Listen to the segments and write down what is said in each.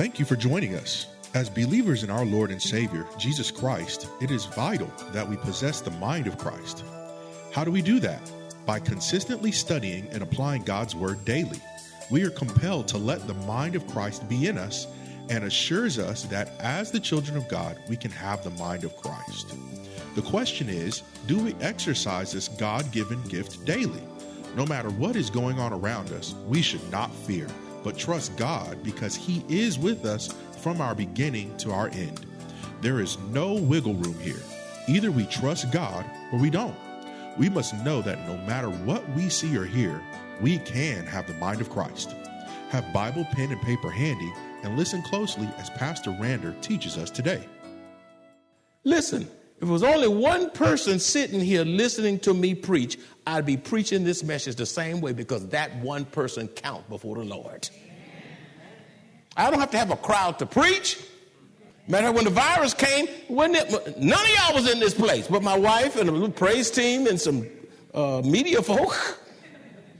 Thank you for joining us. As believers in our Lord and Savior, Jesus Christ, it is vital that we possess the mind of Christ. How do we do that? By consistently studying and applying God's Word daily. We are compelled to let the mind of Christ be in us and assures us that as the children of God, we can have the mind of Christ. The question is do we exercise this God given gift daily? No matter what is going on around us, we should not fear, but trust God because He is with us from our beginning to our end. There is no wiggle room here. Either we trust God or we don't. We must know that no matter what we see or hear, we can have the mind of Christ. Have Bible, pen, and paper handy and listen closely as Pastor Rander teaches us today. Listen, if it was only one person sitting here listening to me preach, I'd be preaching this message the same way because that one person count before the Lord. I don't have to have a crowd to preach. Matter of fact, when the virus came, when it, none of y'all was in this place, but my wife and a little praise team and some uh, media folk.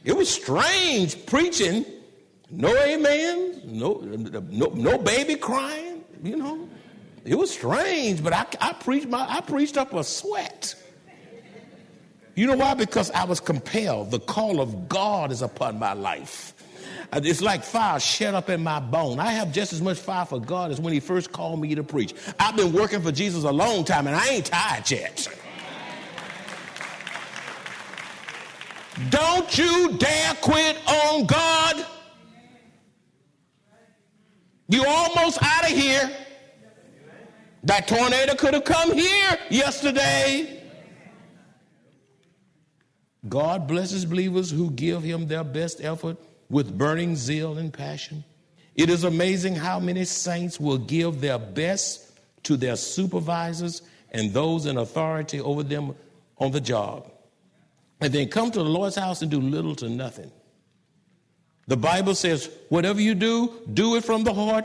It was strange preaching. No amen, no, no, no baby crying. You know, it was strange, but I, I preached my, I preached up a sweat. You know why? Because I was compelled. The call of God is upon my life. It's like fire shut up in my bone. I have just as much fire for God as when He first called me to preach. I've been working for Jesus a long time and I ain't tired yet. Don't you dare quit on God. You almost out of here. That tornado could have come here yesterday. God blesses believers who give him their best effort with burning zeal and passion. It is amazing how many saints will give their best to their supervisors and those in authority over them on the job, and then come to the Lord's house and do little to nothing. The Bible says, whatever you do, do it from the heart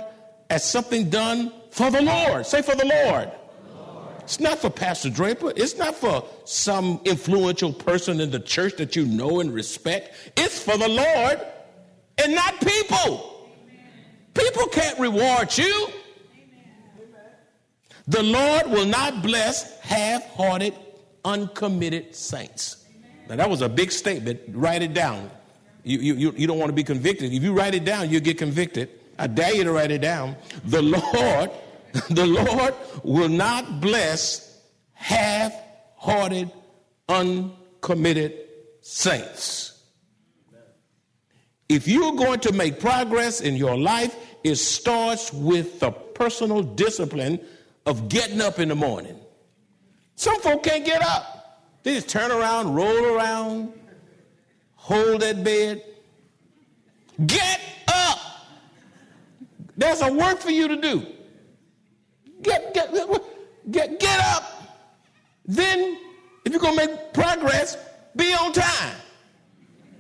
as something done for the Lord. Say, for the Lord. It's not for Pastor Draper. It's not for some influential person in the church that you know and respect. It's for the Lord and not people. People can't reward you. The Lord will not bless half hearted, uncommitted saints. Now, that was a big statement. Write it down. You, you, you don't want to be convicted. If you write it down, you'll get convicted. I dare you to write it down. The Lord, the Lord will not bless half-hearted, uncommitted saints. If you're going to make progress in your life, it starts with the personal discipline of getting up in the morning. Some folk can't get up. They just turn around, roll around, hold that bed. Get up. There's a work for you to do. Get, get, get, get up. Then, if you're going to make progress, be on time.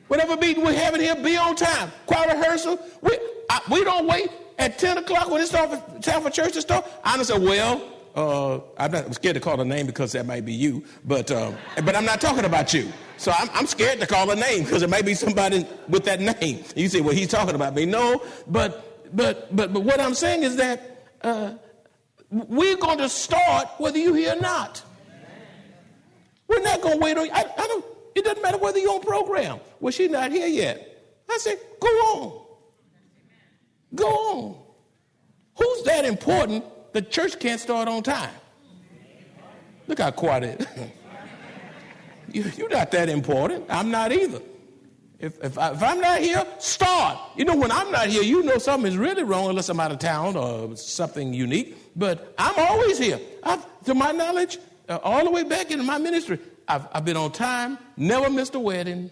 Whatever meeting we're having here, be on time. Choir rehearsal, we, I, we don't wait at 10 o'clock when it's time for, church to start. I just say, well, uh, I'm not I'm scared to call a name because that might be you, but, uh, but I'm not talking about you. So I'm, I'm scared to call a name because it may be somebody with that name. You say, well, he's talking about me. No, but, but, but, but what I'm saying is that uh, we're going to start whether you're here or not. We're not going to wait on you. I, I don't, it doesn't matter whether you're on program. Well, she's not here yet. I said, go on. Go on. Who's that important? The church can't start on time. Look how quiet it is. you, you're not that important. I'm not either. If, if, I, am not here, start. You know, when I'm not here, you know something is really wrong unless I'm out of town or something unique. But I'm always here. I've, to my knowledge, uh, all the way back in my ministry, I've, I've been on time, never missed a wedding.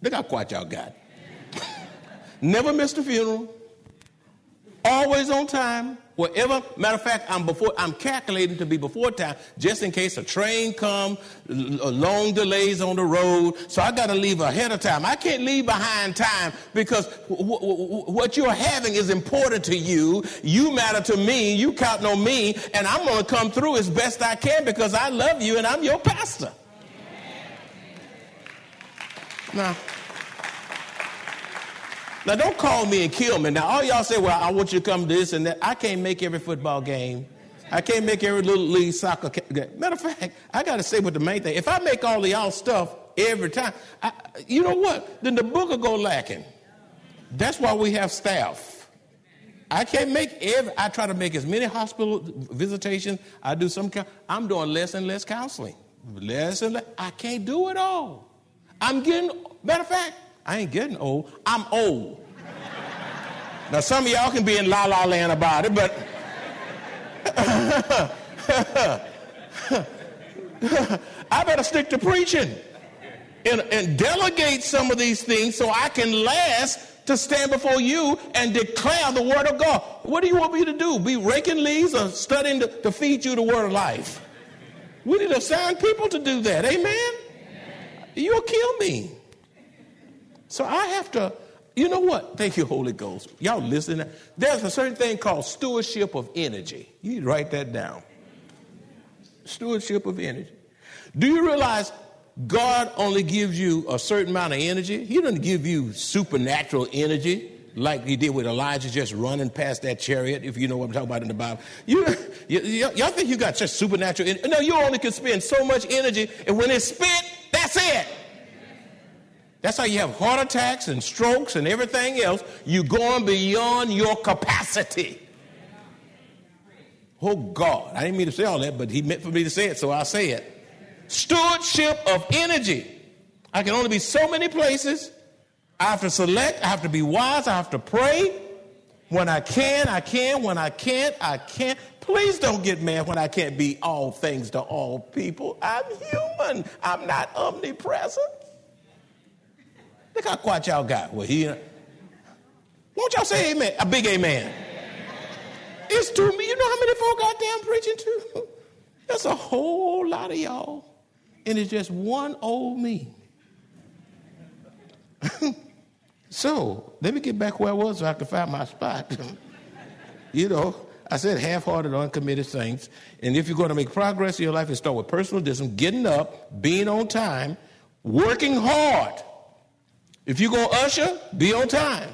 Look how quiet y'all got. never missed a funeral, always on time, Whatever, matter of fact, I'm before I'm calculating to be before time just in case a train come, long delays on the road. So I got to leave ahead of time. I can't leave behind time because w- w- what you're having is important to you. You matter to me. You count on me, and I'm going to come through as best I can because I love you and I'm your pastor. Now. Now, don't call me and kill me. Now, all y'all say, well, I want you to come to this and that. I can't make every football game. I can't make every little league soccer game. Matter of fact, I got to say what the main thing. If I make all of y'all stuff every time, I, you know what? Then the book will go lacking. That's why we have staff. I can't make every, I try to make as many hospital visitations. I do some, I'm doing less and less counseling. Less and less. I can't do it all. I'm getting, matter of fact, I ain't getting old. I'm old. now, some of y'all can be in la la land about it, but I better stick to preaching and, and delegate some of these things so I can last to stand before you and declare the word of God. What do you want me to do? Be raking leaves or studying to, to feed you the word of life? We need to assign people to do that. Amen? You'll kill me. So I have to, you know what? Thank you, Holy Ghost. Y'all listen. There's a certain thing called stewardship of energy. You write that down. Stewardship of energy. Do you realize God only gives you a certain amount of energy? He doesn't give you supernatural energy like he did with Elijah just running past that chariot, if you know what I'm talking about in the Bible. You, you, y'all think you got just supernatural energy? No, you only can spend so much energy, and when it's spent, that's it. That's how you have heart attacks and strokes and everything else. You're going beyond your capacity. Oh God, I didn't mean to say all that, but he meant for me to say it, so I'll say it. Stewardship of energy. I can only be so many places. I have to select, I have to be wise, I have to pray. When I can, I can. When I can't, I can't. Please don't get mad when I can't be all things to all people. I'm human. I'm not omnipresent. Look how quiet y'all got. Well, he. Uh, won't y'all say amen? A big amen. It's to me. You know how many folk I'm preaching to? That's a whole lot of y'all. And it's just one old me. so let me get back where I was so I can find my spot. you know, I said half-hearted, uncommitted saints. And if you're going to make progress in your life, it start with personal discipline, getting up, being on time, working hard. If you go usher, be on time.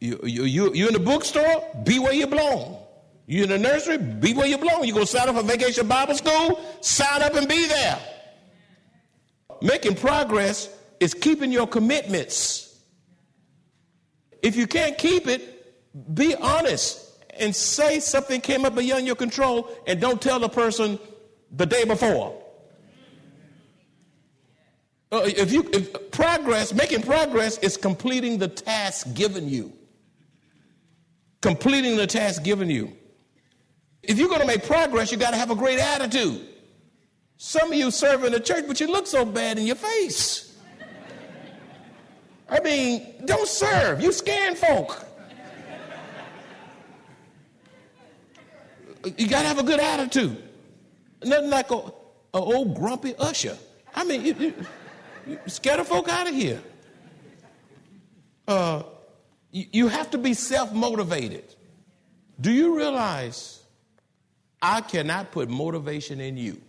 You, you, you, you in the bookstore, be where you belong. You're in the nursery, be where you belong. You go sign up for vacation Bible school, sign up and be there. Making progress is keeping your commitments. If you can't keep it, be honest and say something came up beyond your control and don't tell the person the day before. Uh, if you if progress, making progress is completing the task given you. Completing the task given you. If you're going to make progress, you got to have a great attitude. Some of you serve in the church, but you look so bad in your face. I mean, don't serve. You scan folk. You got to have a good attitude. Nothing like a old grumpy usher. I mean, you, you, Scare the folk out of here. Uh, you, you have to be self motivated. Do you realize I cannot put motivation in you?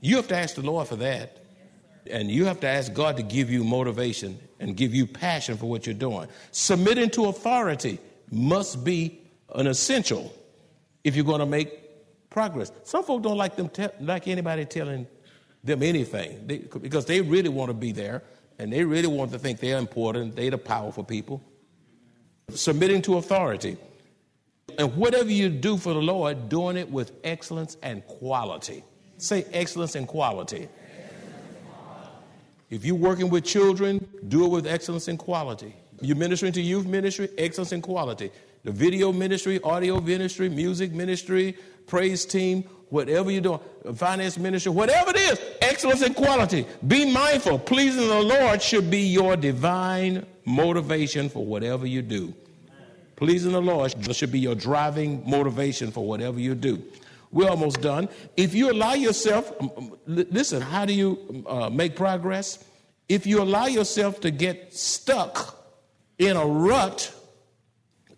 You have to ask the Lord for that. And you have to ask God to give you motivation and give you passion for what you're doing. Submitting to authority must be an essential if you're going to make progress. Some folks don't like them te- like anybody telling them anything they, because they really want to be there and they really want to think they're important, they're the powerful people. Submitting to authority. And whatever you do for the Lord, doing it with excellence and quality. Say excellence and quality. If you're working with children, do it with excellence and quality. You're ministering to youth ministry, excellence and quality. The video ministry, audio ministry, music ministry, praise team, whatever you're doing, finance ministry, whatever it is, excellence and quality. Be mindful. Pleasing the Lord should be your divine motivation for whatever you do. Pleasing the Lord should be your driving motivation for whatever you do. We're almost done. If you allow yourself, um, um, listen, how do you uh, make progress? If you allow yourself to get stuck in a rut,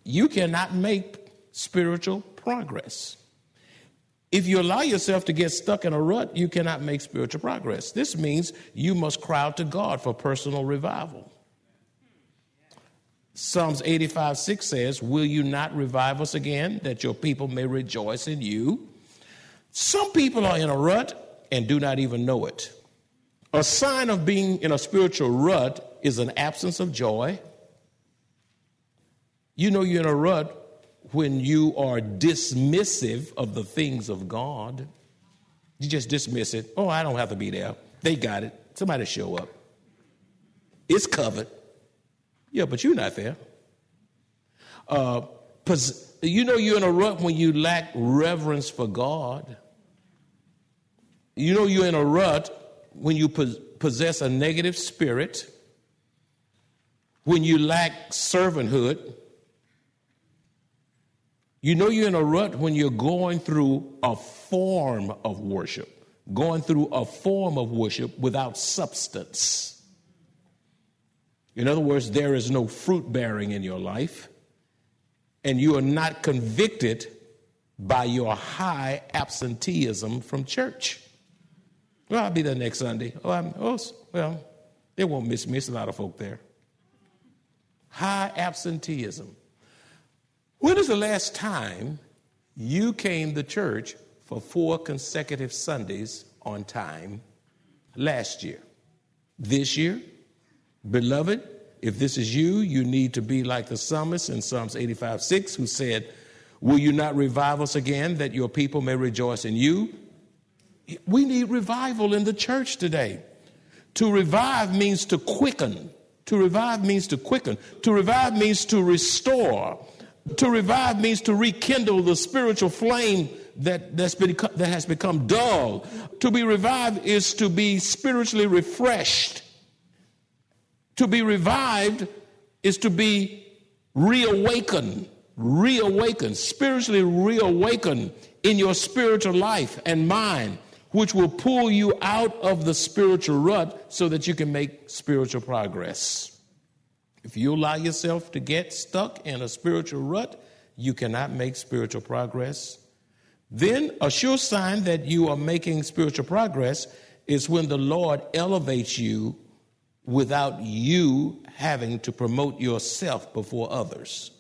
you cannot make spiritual progress. If you allow yourself to get stuck in a rut, you cannot make spiritual progress. This means you must crowd to God for personal revival. Psalms 85 6 says, Will you not revive us again, that your people may rejoice in you? Some people are in a rut and do not even know it. A sign of being in a spiritual rut is an absence of joy. You know you're in a rut when you are dismissive of the things of God. You just dismiss it. Oh, I don't have to be there. They got it. Somebody show up. It's covered. Yeah, but you're not there. Uh, you know you're in a rut when you lack reverence for God. You know you're in a rut when you possess a negative spirit, when you lack servanthood. You know you're in a rut when you're going through a form of worship, going through a form of worship without substance. In other words, there is no fruit bearing in your life and you are not convicted by your high absenteeism from church. Well, I'll be there next Sunday. Oh, I'm, oh well, they won't miss me. There's a lot of folk there. High absenteeism. When is the last time you came to church for four consecutive Sundays on time last year? This year? Beloved, if this is you, you need to be like the psalmist in Psalms 85 6, who said, Will you not revive us again that your people may rejoice in you? We need revival in the church today. To revive means to quicken. To revive means to quicken. To revive means to restore. To revive means to rekindle the spiritual flame that, that's been, that has become dull. To be revived is to be spiritually refreshed to be revived is to be reawakened, reawakened, spiritually reawakened in your spiritual life and mind, which will pull you out of the spiritual rut so that you can make spiritual progress. If you allow yourself to get stuck in a spiritual rut, you cannot make spiritual progress. Then, a sure sign that you are making spiritual progress is when the Lord elevates you without you having to promote yourself before others.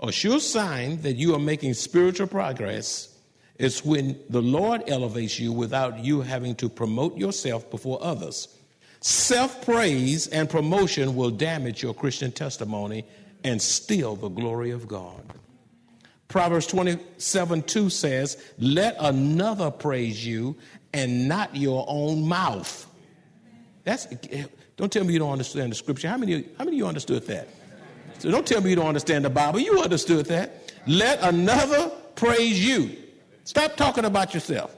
A sure sign that you are making spiritual progress is when the Lord elevates you without you having to promote yourself before others. Self praise and promotion will damage your Christian testimony and steal the glory of God. Proverbs 27 2 says, Let another praise you and not your own mouth. That's don't tell me you don't understand the scripture. How many, how many of you understood that? So don't tell me you don't understand the Bible. You understood that. Let another praise you. Stop talking about yourself.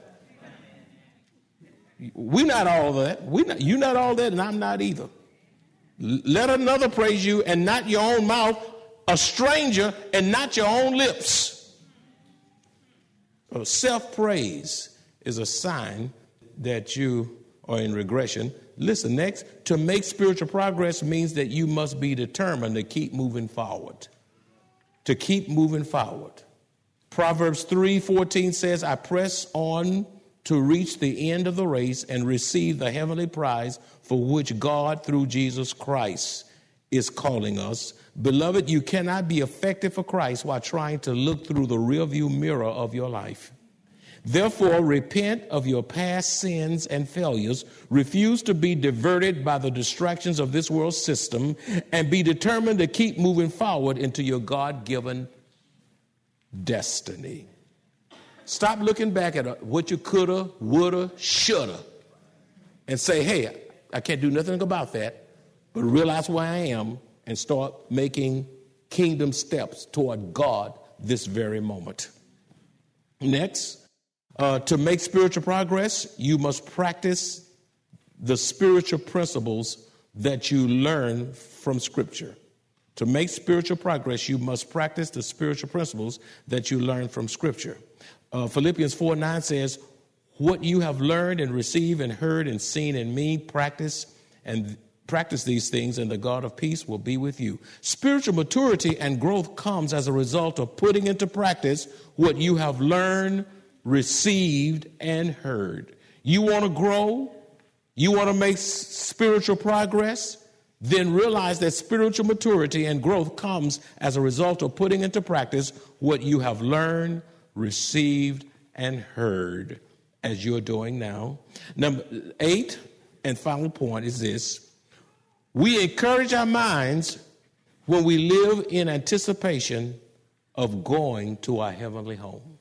We're not all that. We not, you're not all that, and I'm not either. Let another praise you and not your own mouth, a stranger and not your own lips. Self praise is a sign that you are in regression Listen, next, to make spiritual progress means that you must be determined to keep moving forward. To keep moving forward. Proverbs 3:14 says, "I press on to reach the end of the race and receive the heavenly prize for which God through Jesus Christ is calling us." Beloved, you cannot be effective for Christ while trying to look through the rearview mirror of your life. Therefore, repent of your past sins and failures, refuse to be diverted by the distractions of this world system, and be determined to keep moving forward into your God given destiny. Stop looking back at what you coulda, woulda, shoulda, and say, hey, I can't do nothing about that, but realize where I am and start making kingdom steps toward God this very moment. Next, uh, to make spiritual progress, you must practice the spiritual principles that you learn from Scripture. To make spiritual progress, you must practice the spiritual principles that you learn from Scripture. Uh, Philippians 4 9 says, What you have learned and received and heard and seen in me, practice and practice these things, and the God of peace will be with you. Spiritual maturity and growth comes as a result of putting into practice what you have learned, received, and heard. You want to grow? You want to make spiritual progress? Then realize that spiritual maturity and growth comes as a result of putting into practice what you have learned, received, and heard, as you're doing now. Number eight and final point is this we encourage our minds when we live in anticipation of going to our heavenly home.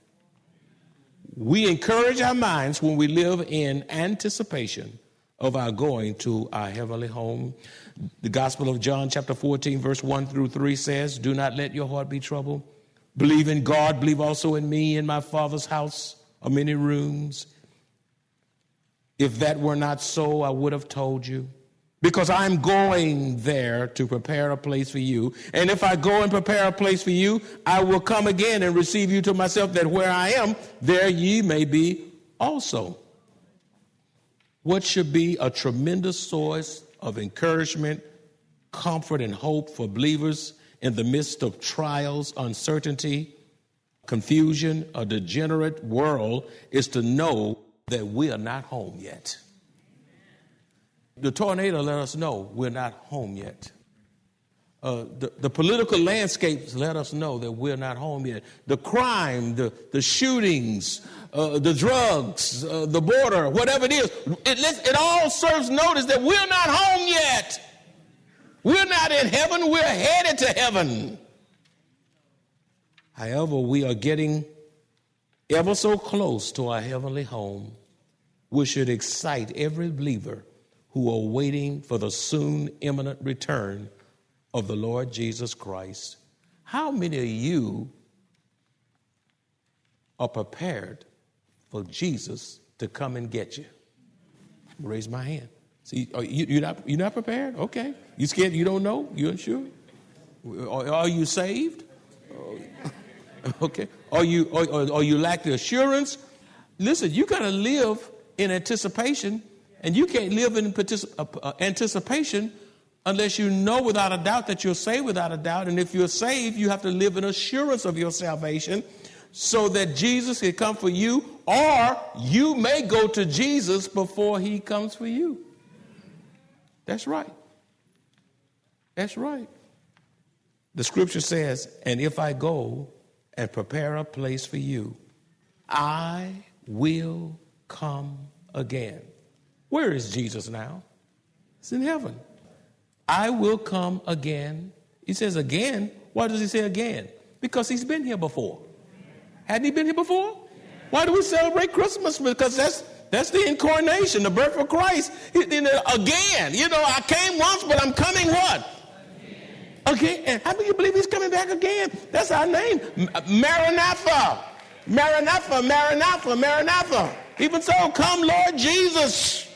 We encourage our minds when we live in anticipation of our going to our heavenly home. The Gospel of John, chapter 14, verse 1 through 3 says, Do not let your heart be troubled. Believe in God, believe also in me. In my Father's house are many rooms. If that were not so, I would have told you because I'm going there to prepare a place for you. And if I go and prepare a place for you, I will come again and receive you to myself, that where I am, there ye may be also. What should be a tremendous source of encouragement, comfort, and hope for believers in the midst of trials, uncertainty, confusion, a degenerate world is to know that we are not home yet. The tornado let us know we're not home yet. Uh, the, the political landscapes let us know that we're not home yet. The crime, the, the shootings, uh, the drugs, uh, the border, whatever it is, it, it all serves notice that we're not home yet. We're not in heaven, we're headed to heaven. However, we are getting ever so close to our heavenly home, which should excite every believer who are waiting for the soon imminent return of the Lord Jesus Christ. How many of you are prepared for Jesus to come and get you? Raise my hand. See, you, you're, not, you're not prepared? Okay. You scared? You don't know? You unsure? Are, you saved? okay. Are you, are, are you lack the assurance? Listen, you got to live in anticipation and you can't live in particip- uh, uh, anticipation unless you know without a doubt that you're saved without a doubt. And if you're saved, you have to live in assurance of your salvation so that Jesus can come for you, or you may go to Jesus before he comes for you. That's right. That's right. The scripture says, And if I go and prepare a place for you, I will come again where is Jesus now? It's in heaven. I will come again. He says again. Why does he say again? Because he's been here before. Hadn't he been here before? Why do we celebrate Christmas? Because that's that's the incarnation, the birth of Christ. Uh, again, you know, I came once, but I'm coming what? Again. And how do you believe he's coming back again? That's our name. Uh, Maranatha. Maranatha, Maranatha, Maranatha. Even so, oh, come, Lord Jesus.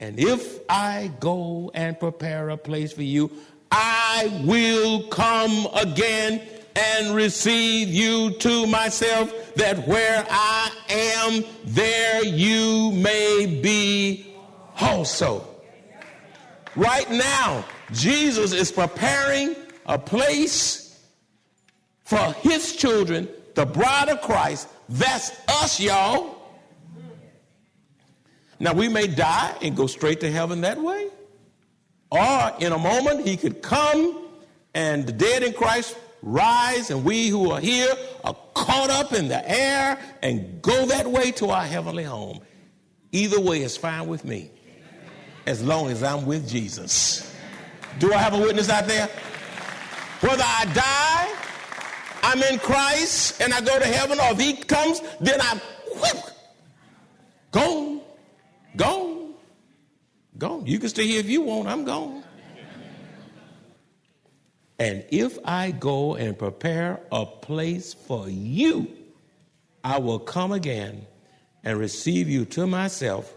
And if I go and prepare a place for you, I will come again and receive you to myself, that where I am, there you may be also. Right now, Jesus is preparing a place for his children, the bride of Christ. That's us, y'all. Now, we may die and go straight to heaven that way, or in a moment, he could come and the dead in Christ rise, and we who are here are caught up in the air and go that way to our heavenly home. Either way is fine with me, as long as I'm with Jesus. Do I have a witness out there? Whether I die, I'm in Christ, and I go to heaven, or if he comes, then I'm whoop, gone Gone. Gone. You can stay here if you want. I'm gone. And if I go and prepare a place for you, I will come again and receive you to myself,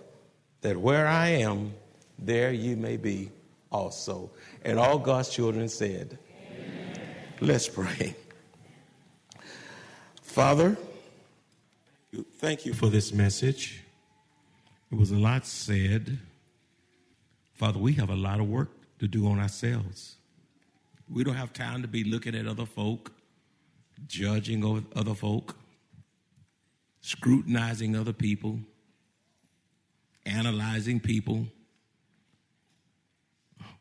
that where I am, there you may be also. And all God's children said, Amen. Let's pray. Father, thank you for this message. It was a lot said. Father, we have a lot of work to do on ourselves. We don't have time to be looking at other folk, judging other folk, scrutinizing other people, analyzing people.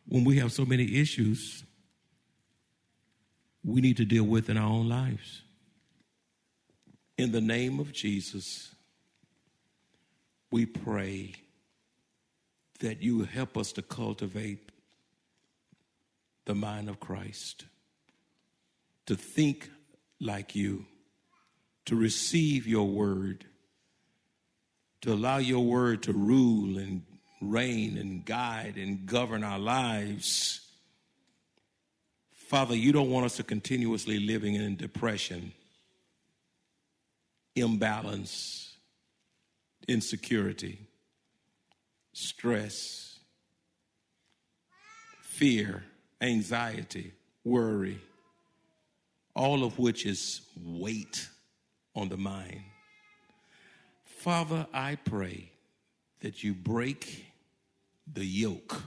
When we have so many issues we need to deal with in our own lives. In the name of Jesus, we pray that you help us to cultivate the mind of Christ, to think like you, to receive your word, to allow your word to rule and reign and guide and govern our lives. Father, you don't want us to continuously living in depression, imbalance, insecurity, stress, fear, anxiety, worry, all of which is weight on the mind. Father, I pray that you break the yoke,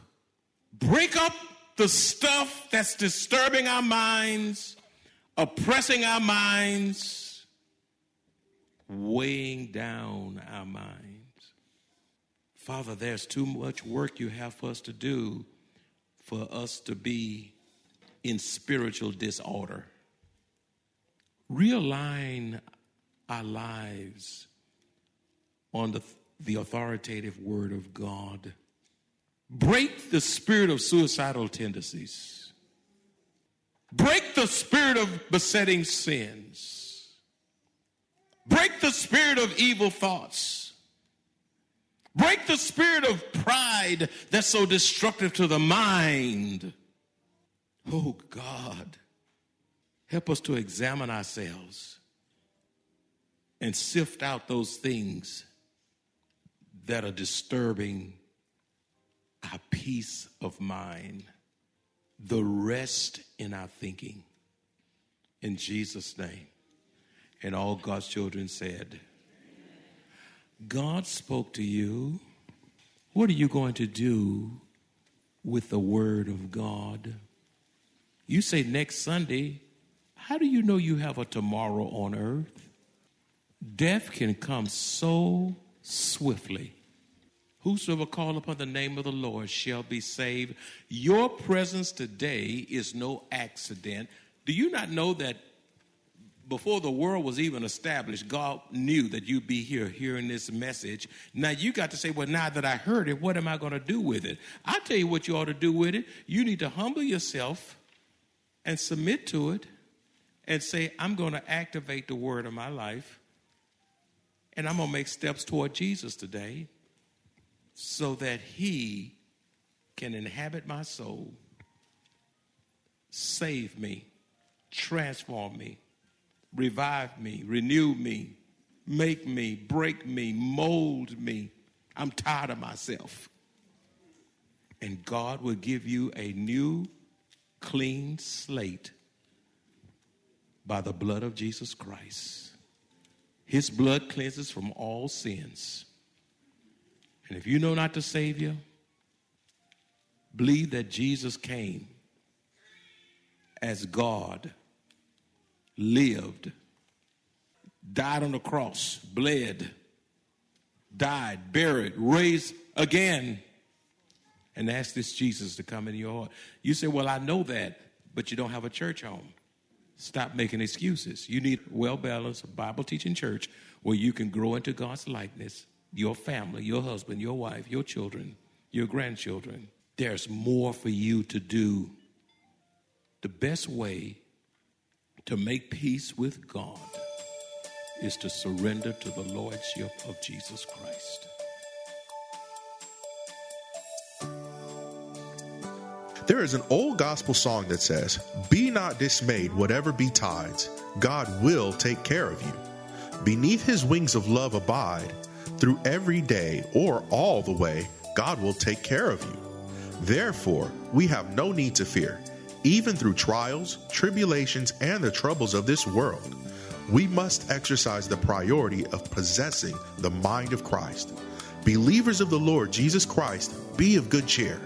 break up the stuff that's disturbing our minds, oppressing our minds, weighing down our minds. Father, there's too much work you have for us to do for us to be in spiritual disorder. Realign our lives on the, the authoritative word of God. Break the spirit of suicidal tendencies. Break the spirit of besetting sins. Break the spirit of evil thoughts. Break the spirit of pride that's so destructive to the mind. Oh God, help us to examine ourselves and sift out those things that are disturbing our peace of mind, the rest in our thinking. In Jesus' name. And all God's children said, God spoke to you. What are you going to do with the Word of God? You say next Sunday, how do you know you have a tomorrow on earth? Death can come so swiftly. Whosoever call upon the name of the Lord shall be saved. Your presence today is no accident. Do you not know that before the world was even established, God knew that you'd be here hearing this message. Now you got to say, well, now that I heard it, what am I going to do with it? i tell you what you ought to do with it. You need to humble yourself and submit to it and say, I'm going to activate the word of my life and I'm going to make steps toward Jesus today so that he can inhabit my soul, save me, transform me revive me, renew me, make me, break me, mold me. I'm tired of myself. And God will give you a new, clean slate by the blood of Jesus Christ. His blood cleanses from all sins. And if you know not the Savior, believe that Jesus came as God lived, died on the cross, bled, died, buried, raised again, and ask this Jesus to come in your heart. You say, Well, I know that, but you don't have a church home. Stop making excuses. You need a well balanced Bible teaching church where you can grow into God's likeness, your family, your husband, your wife, your children, your grandchildren. There's more for you to do. The best way to make peace with God is to surrender to the Lordship of Jesus Christ. There is an old gospel song that says, Be not dismayed, whatever betides, God will take care of you. Beneath his wings of love abide, through every day or all the way, God will take care of you. Therefore, we have no need to fear, even through trials, tribulations, and the troubles of this world. We must exercise the priority of possessing the mind of Christ. Believers of the Lord Jesus Christ, be of good cheer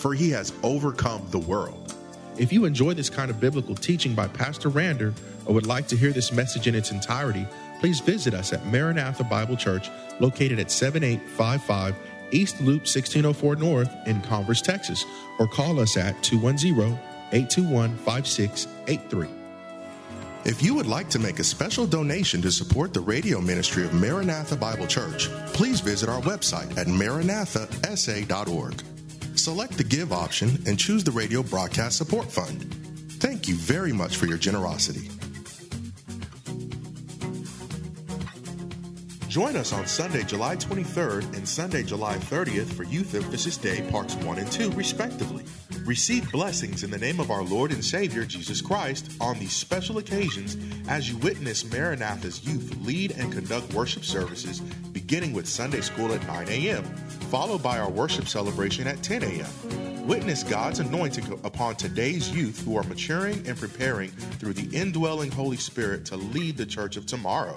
for he has overcome the world. If you enjoy this kind of biblical teaching by Pastor Rander or would like to hear this message in its entirety, please visit us at Maranatha Bible Church, located at 7855 East Loop 1604 North in Converse, Texas, or call us at 210 821 5683. If you would like to make a special donation to support the radio ministry of Maranatha Bible Church, please visit our website at maranathasa.org. Select the Give option and choose the Radio Broadcast Support Fund. Thank you very much for your generosity. Join us on Sunday, July 23rd and Sunday, July 30th for Youth Emphasis Day, Parts 1 and 2, respectively. Receive blessings in the name of our Lord and Savior, Jesus Christ, on these special occasions as you witness Maranatha's youth lead and conduct worship services beginning with Sunday school at 9 a.m followed by our worship celebration at 10 a.m. Witness God's anointing upon today's youth who are maturing and preparing through the indwelling Holy Spirit to lead the church of tomorrow.